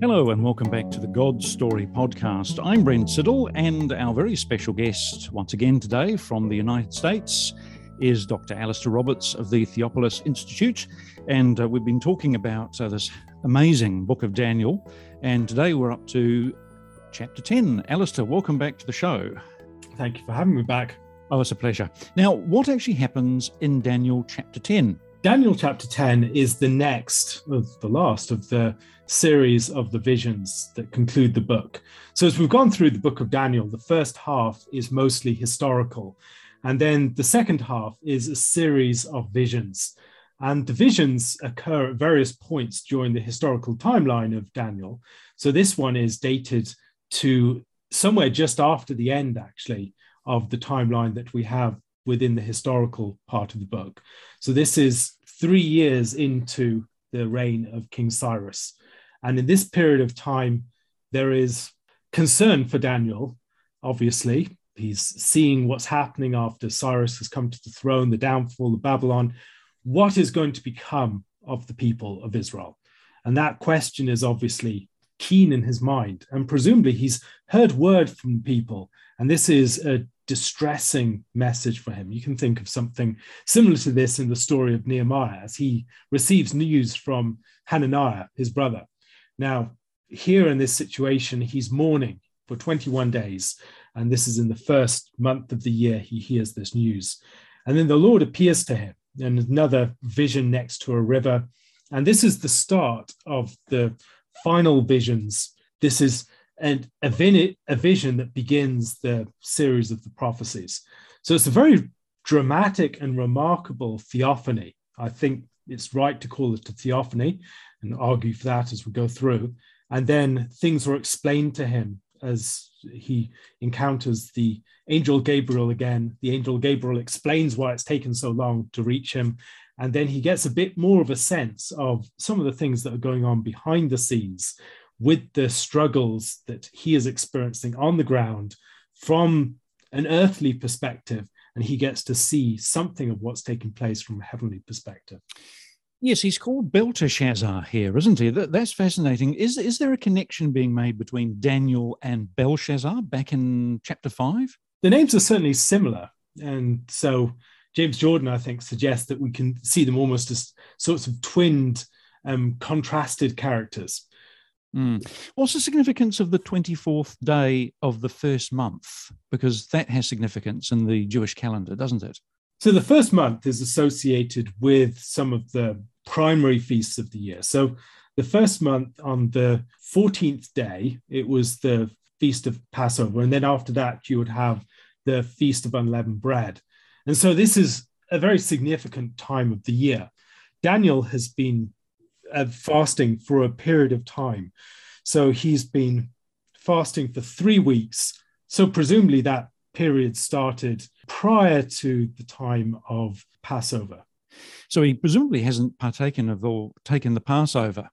Hello, and welcome back to the God Story podcast. I'm Brent Siddle, and our very special guest, once again today from the United States, is Dr. Alistair Roberts of the Theopolis Institute. And uh, we've been talking about uh, this amazing book of Daniel. And today we're up to chapter 10. Alistair, welcome back to the show. Thank you for having me back. Oh, it's a pleasure. Now, what actually happens in Daniel chapter 10? Daniel chapter 10 is the next of the last of the series of the visions that conclude the book. So, as we've gone through the book of Daniel, the first half is mostly historical. And then the second half is a series of visions. And the visions occur at various points during the historical timeline of Daniel. So, this one is dated to somewhere just after the end, actually, of the timeline that we have within the historical part of the book. So this is three years into the reign of King Cyrus. And in this period of time, there is concern for Daniel, obviously. He's seeing what's happening after Cyrus has come to the throne, the downfall of Babylon. What is going to become of the people of Israel? And that question is obviously keen in his mind. And presumably, he's heard word from people. And this is a distressing message for him. You can think of something similar to this in the story of Nehemiah as he receives news from Hananiah, his brother. Now, here in this situation, he's mourning for 21 days. And this is in the first month of the year he hears this news. And then the Lord appears to him in another vision next to a river. And this is the start of the final visions. This is and a, vin- a vision that begins the series of the prophecies. So it's a very dramatic and remarkable theophany. I think it's right to call it a theophany and argue for that as we go through. And then things are explained to him as he encounters the angel Gabriel again. The angel Gabriel explains why it's taken so long to reach him. And then he gets a bit more of a sense of some of the things that are going on behind the scenes with the struggles that he is experiencing on the ground from an earthly perspective, and he gets to see something of what's taking place from a heavenly perspective. Yes, he's called Belteshazzar here, isn't he? That, that's fascinating. Is, is there a connection being made between Daniel and Belshazzar back in chapter 5? The names are certainly similar. And so James Jordan, I think, suggests that we can see them almost as sorts of twinned, um, contrasted characters. Mm. What's the significance of the 24th day of the first month? Because that has significance in the Jewish calendar, doesn't it? So the first month is associated with some of the primary feasts of the year. So the first month on the 14th day, it was the feast of Passover. And then after that, you would have the feast of unleavened bread. And so this is a very significant time of the year. Daniel has been uh, fasting for a period of time. So he's been fasting for three weeks. So presumably that period started prior to the time of Passover. So he presumably hasn't partaken of or taken the Passover.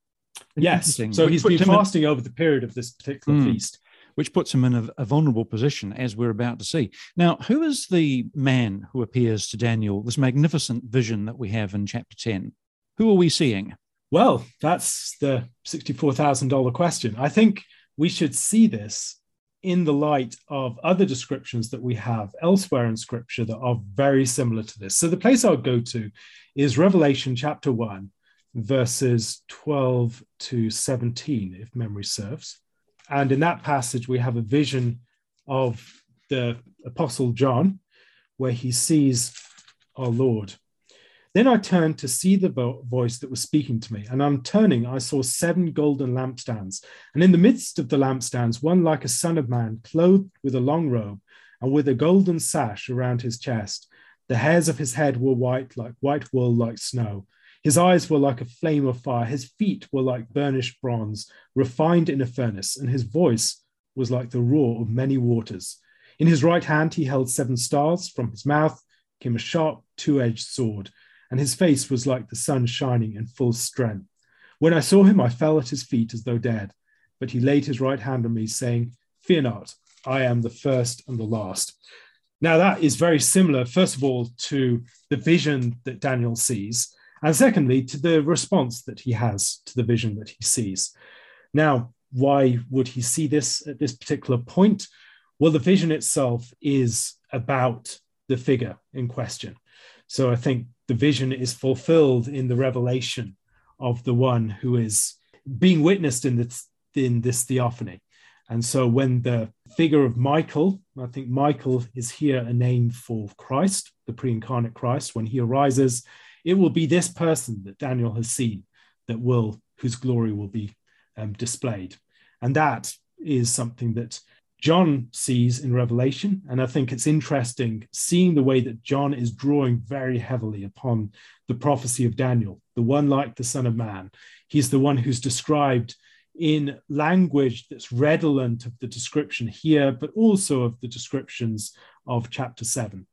Yes. So he's been fasting in, over the period of this particular mm, feast. Which puts him in a, a, vulnerable position, as we're about to see. Now, who is the man who appears to Daniel, this magnificent vision that we have in chapter 10? Who are we seeing? Well, that's the $64,000 question. I think we should see this in the light of other descriptions that we have elsewhere in scripture that are very similar to this. So the place I'll go to is Revelation chapter 1, verses 12 to 17, if memory serves. And in that passage, we have a vision of the Apostle John, where he sees our Lord. Then I turned to see the vo- voice that was speaking to me. And on turning, I saw seven golden lampstands. And in the midst of the lampstands, one like a son of man, clothed with a long robe and with a golden sash around his chest. The hairs of his head were white, like white wool, like snow. His eyes were like a flame of fire. His feet were like burnished bronze, refined in a furnace. And his voice was like the roar of many waters. In his right hand, he held seven stars. From his mouth came a sharp, two edged sword and his face was like the sun shining in full strength. When I saw him, I fell at his feet as though dead. But he laid his right hand on me, saying, Fear not, I am the first and the last. Now, that is very similar, first of all, to the vision that Daniel sees, and secondly, to the response that he has to the vision that he sees. Now, why would he see this at this particular point? Well, the vision itself is about the figure in question. So I think the vision is fulfilled in the revelation of the one who is being witnessed in this, in this theophany. And so when the figure of Michael, I think Michael is here a name for Christ, the pre incarnate Christ, when he arises, it will be this person that Daniel has seen that will, whose glory will be um, displayed. And that is something that John sees in Revelation. And I think it's interesting seeing the way that John is drawing very heavily upon the prophecy of Daniel, the one like the Son of Man. He's the one who's described in language that's redolent of the description here, but also of the descriptions of chapter 7.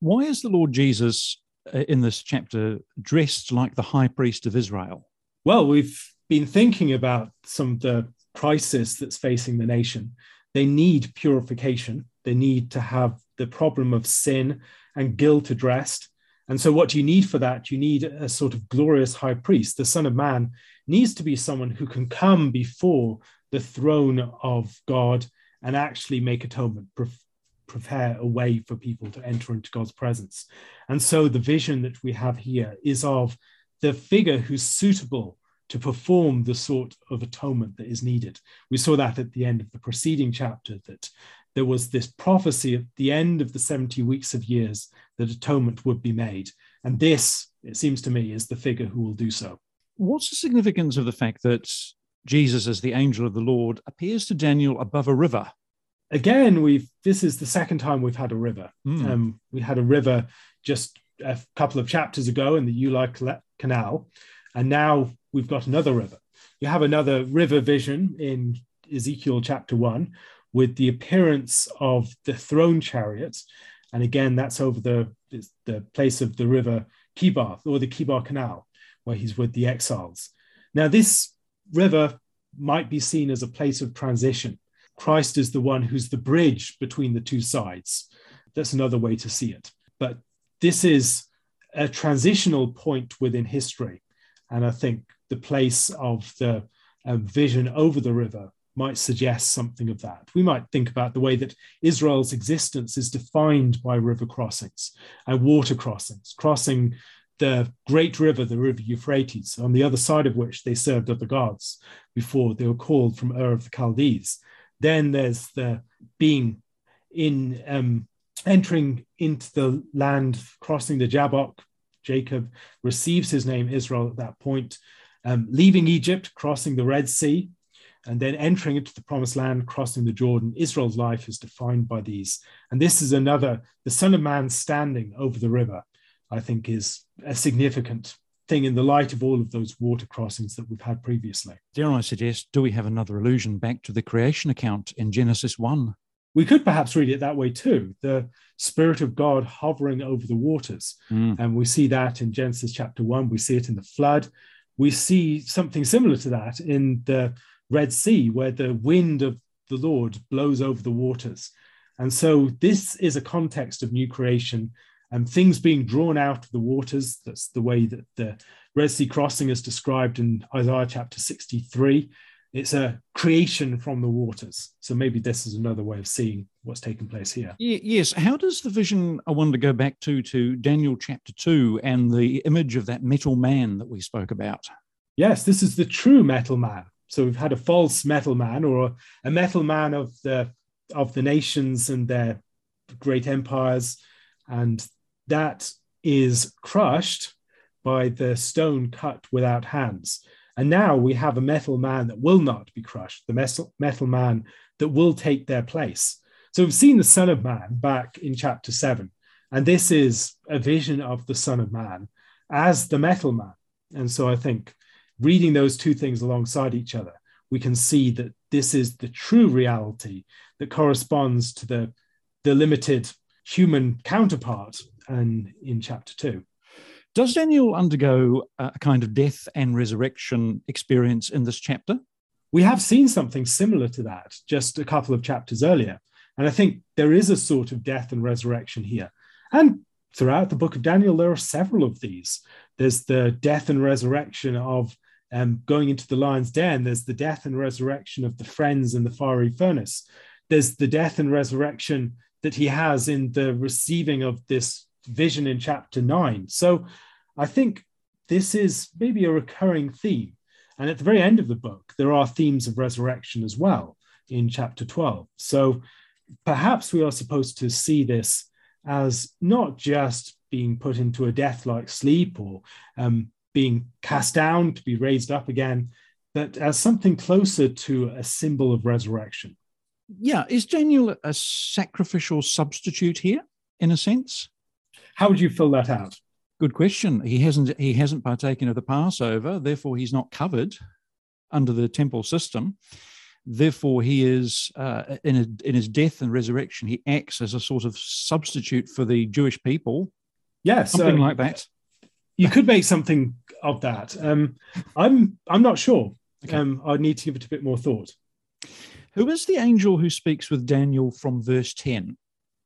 Why is the Lord Jesus uh, in this chapter dressed like the high priest of Israel? Well, we've been thinking about some of the crisis that's facing the nation. They need purification, they need to have the problem of sin and guilt addressed. And so, what do you need for that, you need a sort of glorious high priest. The Son of Man needs to be someone who can come before the throne of God and actually make atonement, pre- prepare a way for people to enter into God's presence. And so, the vision that we have here is of the figure who's suitable to perform the sort of atonement that is needed. We saw that at the end of the preceding chapter, that there was this prophecy at the end of the 70 weeks of years that atonement would be made. And this, it seems to me, is the figure who will do so. What's the significance of the fact that Jesus, as the angel of the Lord, appears to Daniel above a river? Again, we've this is the second time we've had a river. Mm. Um, we had a river just a couple of chapters ago in the Ulai Canal, and now we've got another river. You have another river vision in Ezekiel chapter one with the appearance of the throne chariot. And again, that's over the, the place of the river Kebar or the Kebar Canal, where he's with the exiles. Now, this river might be seen as a place of transition. Christ is the one who's the bridge between the two sides. That's another way to see it. But this is a transitional point within history. And I think the place of the uh, vision over the river might suggest something of that. We might think about the way that Israel's existence is defined by river crossings and water crossings, crossing the great river, the river Euphrates, on the other side of which they served other gods before they were called from Ur of the Chaldees. Then there's the being in um, entering into the land, crossing the Jabbok. Jacob receives his name Israel at that point um, leaving Egypt, crossing the Red Sea, and then entering into the promised land, crossing the Jordan. Israel's life is defined by these. And this is another, the Son of Man standing over the river, I think is a significant thing in the light of all of those water crossings that we've had previously. Dare I suggest, do we have another allusion back to the creation account in Genesis 1? We could perhaps read it that way too the Spirit of God hovering over the waters. Mm. And we see that in Genesis chapter 1, we see it in the flood we see something similar to that in the Red Sea, where the wind of the Lord blows over the waters. And so this is a context of new creation and things being drawn out of the waters. That's the way that the Red Sea crossing is described in Isaiah chapter 63. It's a creation from the waters. So maybe this is another way of seeing what's taking place here. Yes. How does the vision, I wanted to go back to, to Daniel chapter 2 and the image of that metal man that we spoke about? Yes, this is the true metal man. So we've had a false metal man or a metal man of the of the nations and their great empires, and that is crushed by the stone cut without hands. And now we have a metal man that will not be crushed, the metal, metal man that will take their place. So we've seen the Son of Man back in chapter seven. And this is a vision of the Son of Man as the metal man. And so I think reading those two things alongside each other, we can see that this is the true reality that corresponds to the, the limited human counterpart and in chapter two. Does Daniel undergo a kind of death and resurrection experience in this chapter? We have seen something similar to that just a couple of chapters earlier. And I think there is a sort of death and resurrection here. And throughout the book of Daniel, there are several of these. There's the death and resurrection of um, going into the lion's den, there's the death and resurrection of the friends in the fiery furnace. There's the death and resurrection that he has in the receiving of this vision in chapter nine. So I think this is maybe a recurring theme. And at the very end of the book, there are themes of resurrection as well in chapter 12. So perhaps we are supposed to see this as not just being put into a death like sleep or um, being cast down to be raised up again, but as something closer to a symbol of resurrection. Yeah, is Daniel a sacrificial substitute here, in a sense? How would you fill that out? Good question. He hasn't he hasn't partaken of the Passover, therefore he's not covered under the temple system. Therefore, he is uh, in a, in his death and resurrection. He acts as a sort of substitute for the Jewish people. Yes, something like that. You could make something of that. Um, I'm I'm not sure. Okay. Um, I need to give it a bit more thought. Who is the angel who speaks with Daniel from verse ten?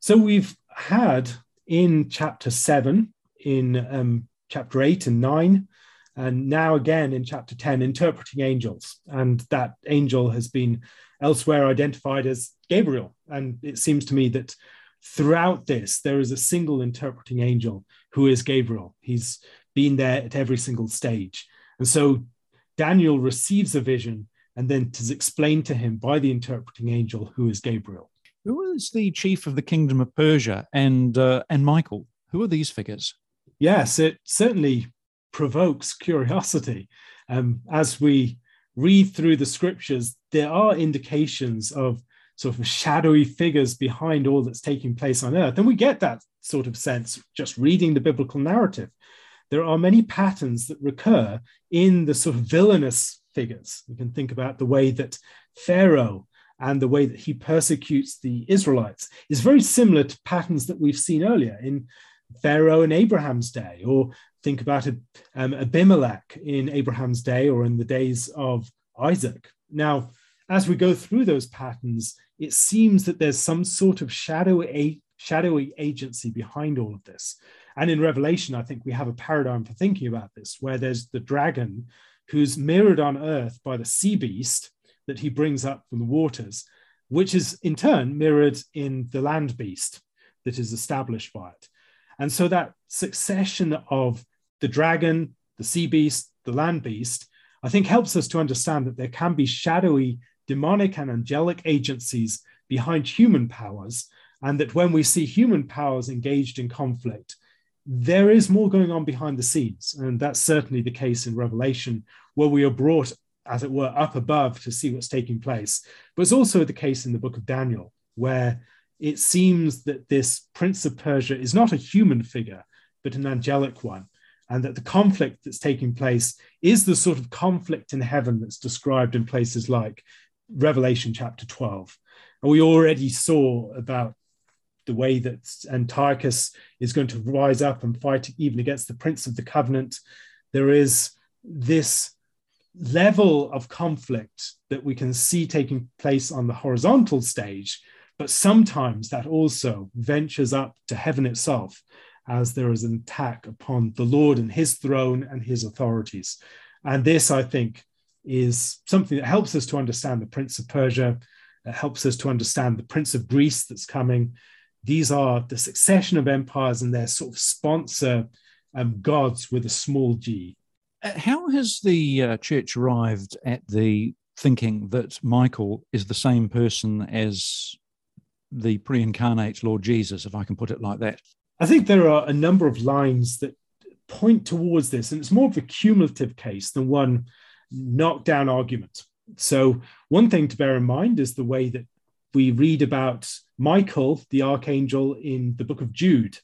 So we've had in chapter seven in um, chapter 8 and 9, and now again in chapter 10, interpreting angels. And that angel has been elsewhere identified as Gabriel. And it seems to me that throughout this, there is a single interpreting angel who is Gabriel. He's been there at every single stage. And so Daniel receives a vision and then it is explained to him by the interpreting angel who is Gabriel. Who is the chief of the kingdom of Persia and uh, and Michael? Who are these figures? Yes, it certainly provokes curiosity. Um, as we read through the scriptures, there are indications of sort of shadowy figures behind all that's taking place on earth. And we get that sort of sense just reading the biblical narrative. There are many patterns that recur in the sort of villainous figures. You can think about the way that Pharaoh and the way that he persecutes the Israelites is very similar to patterns that we've seen earlier in Pharaoh in Abraham's day, or think about um, Abimelech in Abraham's day or in the days of Isaac. Now, as we go through those patterns, it seems that there's some sort of shadowy, shadowy agency behind all of this. And in Revelation, I think we have a paradigm for thinking about this, where there's the dragon who's mirrored on earth by the sea beast that he brings up from the waters, which is in turn mirrored in the land beast that is established by it. And so that succession of the dragon, the sea beast, the land beast, I think helps us to understand that there can be shadowy demonic and angelic agencies behind human powers, and that when we see human powers engaged in conflict, there is more going on behind the scenes. And that's certainly the case in Revelation, where we are brought, as it were, up above to see what's taking place. But it's also the case in the book of Daniel, where it seems that this Prince of Persia is not a human figure, but an angelic one, and that the conflict that's taking place is the sort of conflict in heaven that's described in places like Revelation chapter 12. And we already saw about the way that Antiochus is going to rise up and fight even against the Prince of the Covenant. There is this level of conflict that we can see taking place on the horizontal stage but sometimes that also ventures up to heaven itself as there is an attack upon the Lord and his throne and his authorities. And this, I think, is something that helps us to understand the Prince of Persia, it helps us to understand the Prince of Greece that's coming. These are the succession of empires and their sort of sponsor um, gods with a small g. Uh, how has the uh, church arrived at the thinking that Michael is the same person as the pre incarnate Lord Jesus, if I can put it like that? I think there are a number of lines that point towards this, and it's more of a cumulative case than one knockdown argument. So, one thing to bear in mind is the way that we read about Michael, the archangel, in the book of Jude.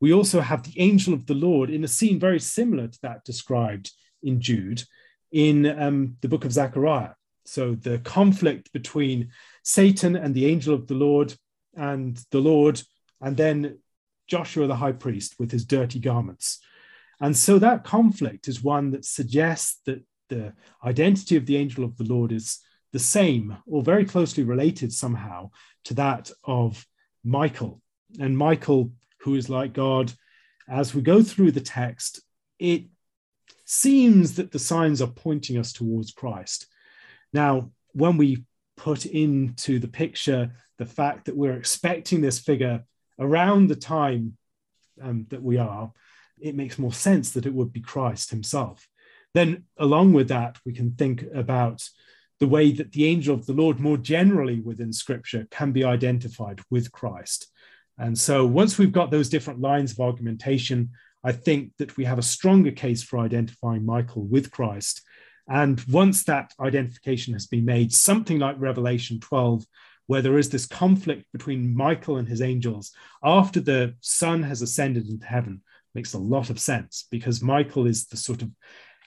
We also have the angel of the Lord in a scene very similar to that described in Jude in um, the book of Zechariah. So, the conflict between Satan and the angel of the Lord and the Lord, and then Joshua the high priest with his dirty garments. And so that conflict is one that suggests that the identity of the angel of the Lord is the same or very closely related somehow to that of Michael. And Michael, who is like God, as we go through the text, it seems that the signs are pointing us towards Christ. Now, when we put into the picture the fact that we're expecting this figure around the time um, that we are, it makes more sense that it would be Christ himself. Then, along with that, we can think about the way that the angel of the Lord, more generally within Scripture, can be identified with Christ. And so, once we've got those different lines of argumentation, I think that we have a stronger case for identifying Michael with Christ. And once that identification has been made, something like Revelation 12 where there is this conflict between Michael and his angels after the Son has ascended into heaven makes a lot of sense because Michael is the sort of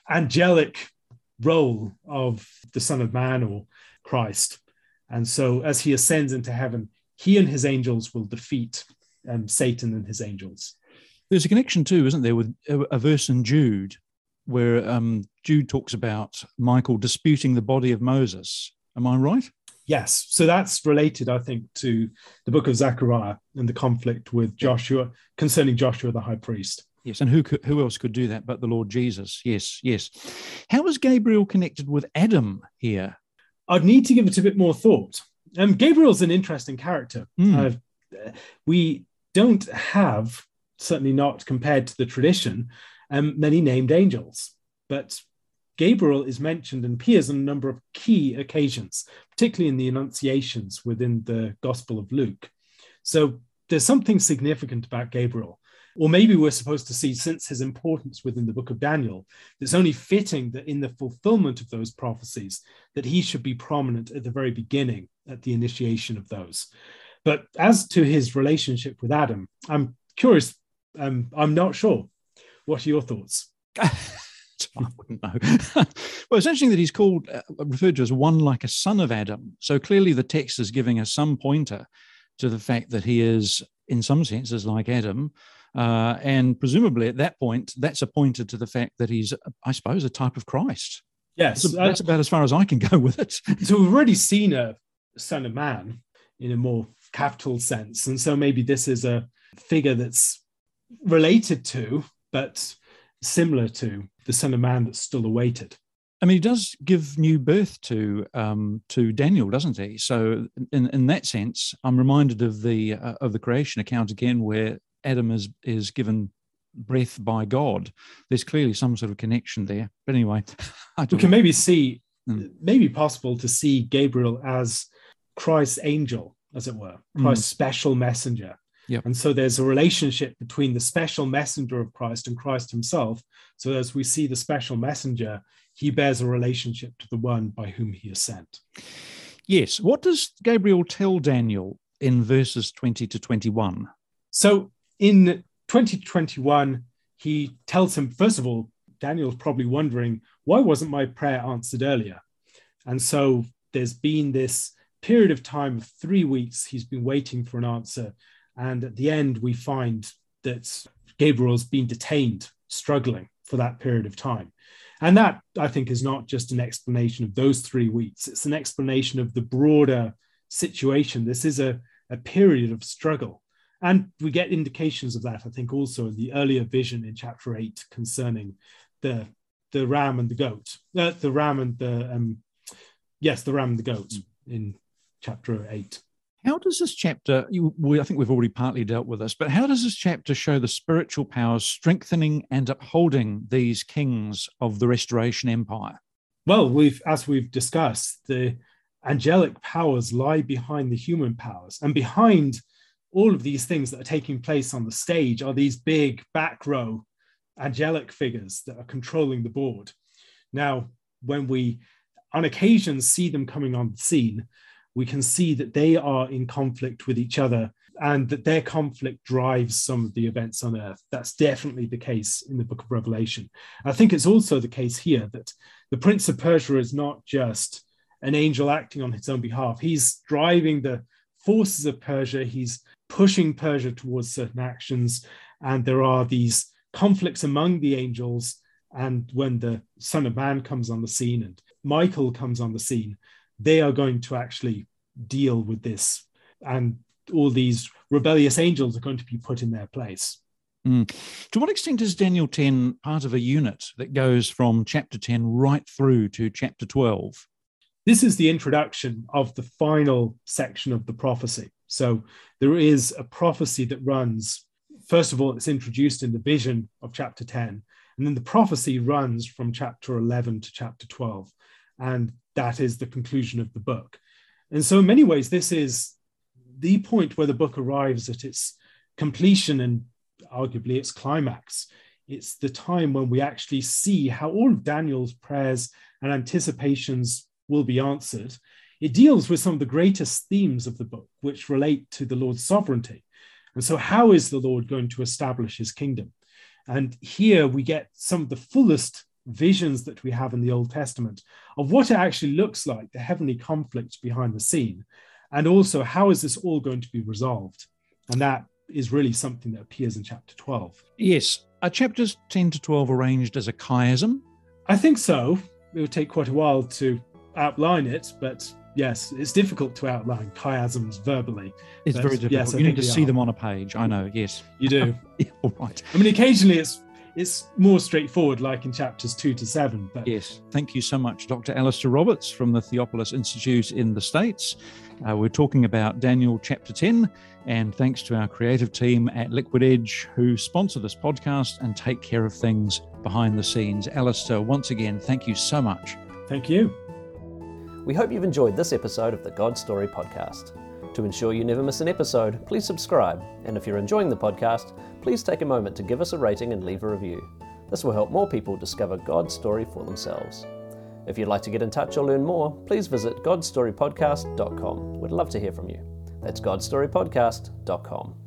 angelic role of the Son of Man or Christ. And so as he ascends into heaven, he and his angels will defeat um, Satan and his angels. There's a connection too, isn't there, with a, verse in Jude where um, Jude talks about Michael disputing the body of Moses. Am I right? Yes. So that's related, I think, to the book of Zechariah and the conflict with Joshua concerning Joshua the high priest. Yes, and who could, who else could do that but the Lord Jesus? Yes, yes. How is Gabriel connected with Adam here? I'd need to give it a bit more thought. Um, Gabriel's an interesting character. Mm. Uh, we don't have, certainly not compared to the tradition, um, many named angels, but Gabriel is mentioned and appears on a number of key occasions, particularly in the Annunciations within the Gospel of Luke. So there's something significant about Gabriel. Or maybe we're supposed to see, since his importance within the book of Daniel, it's only fitting that in the fulfillment of those prophecies, that he should be prominent at the very beginning, at the initiation of those. But as to his relationship with Adam, I'm curious. Um, I'm not sure. What are your thoughts? I wouldn't know. well, it's interesting that he's called, uh, referred to as one like a son of Adam. So clearly the text is giving us some pointer to the fact that he is, in some senses, like Adam. Uh, and presumably at that point, that's a pointer to the fact that he's, I suppose, a type of Christ. Yes. That's, that's about as far as I can go with it. so we've already seen a son of man in a more capital sense. And so maybe this is a figure that's related to, but similar to the Son of Man that's still awaited. I mean, he does give new birth to um, to Daniel, doesn't he? So, in, in that sense, I'm reminded of the uh, of the creation account again, where Adam is is given breath by God. There's clearly some sort of connection there. But anyway, we can maybe see, mm. maybe possible to see Gabriel as Christ's angel, as it were. Christ's mm. special messenger, Yep. And so there's a relationship between the special messenger of Christ and Christ himself. So as we see the special messenger, he bears a relationship to the one by whom he is sent. Yes. What does Gabriel tell Daniel in verses 20 to 21? So in 2021, he tells him, first of all, Daniel's probably wondering, why wasn't my prayer answered earlier? And so there's been this period of time of three weeks, he's been waiting for an answer. And at the end, we find that Gabriel's been detained, struggling for that period of time. And that, I think, is not just an explanation of those three weeks, it's an explanation of the broader situation. This is a, a period of struggle. And we get indications of that, I think, also in the earlier vision in chapter eight concerning the the ram and the goat, uh, the ram and the um, yes, the ram and the goat in chapter eight. How does this chapter, I think we've already partly dealt with this, but how does this chapter show the spiritual powers strengthening and upholding these kings of the Restoration Empire? Well, we've, as we've discussed, the angelic powers lie behind the human powers, and behind all of these things that are taking place on the stage are these big back row angelic figures that are controlling the board. Now, when we on occasion see them coming on the scene, we can see that they are in conflict with each other and that their conflict drives some of the events on earth. That's definitely the case in the book of Revelation. I think it's also the case here that the Prince of Persia is not just an angel acting on his own behalf, he's driving the forces of Persia, he's pushing Persia towards certain actions, and there are these conflicts among the angels. And when the Son of Man comes on the scene and Michael comes on the scene, they are going to actually deal with this and all these rebellious angels are going to be put in their place Mm. To what extent is Daniel 10 part of a unit that goes from chapter 10 right through to chapter 12? This is the introduction of the final section of the prophecy. So there is a prophecy that runs, first of all, it's introduced in the vision of chapter 10, and then the prophecy runs from chapter 11 to chapter 12. And that is the conclusion of the book. And so, in many ways, this is the point where the book arrives at its completion and arguably its climax. It's the time when we actually see how all of Daniel's prayers and anticipations will be answered. It deals with some of the greatest themes of the book, which relate to the Lord's sovereignty. And so, how is the Lord going to establish his kingdom? And here we get some of the fullest visions that we have in the Old Testament of what it actually looks like, the heavenly conflict behind the scene, and also how is this all going to be resolved. And that is really something that appears in chapter 12. Yes. Are chapters 10 to 12 arranged as a chiasm? I think so. It would take quite a while to outline it, but yes, it's difficult to outline chiasms verbally. It's very difficult. Yes, you need to see are. them on a page. I know, yes. You do. yeah, all right. I mean, occasionally it's it's more straightforward, like in chapters two to seven. But yes, thank you so much, Dr. Alistair Roberts from the Theopolis Institute in the States. Uh, we're talking about Daniel chapter 10, and thanks to our creative team at Liquid Edge who sponsor this podcast and take care of things behind the scenes. Alistair, once again, thank you so much. Thank you. We hope you've enjoyed this episode of the God Story podcast. To ensure you never miss an episode, please subscribe, and if you're enjoying the podcast, please take a moment to give us a rating and leave a review. This will help more people discover God's story for themselves. If you'd like to get in touch or learn more, please visit godstorypodcast.com. We'd love to hear from you. That's godstorypodcast.com.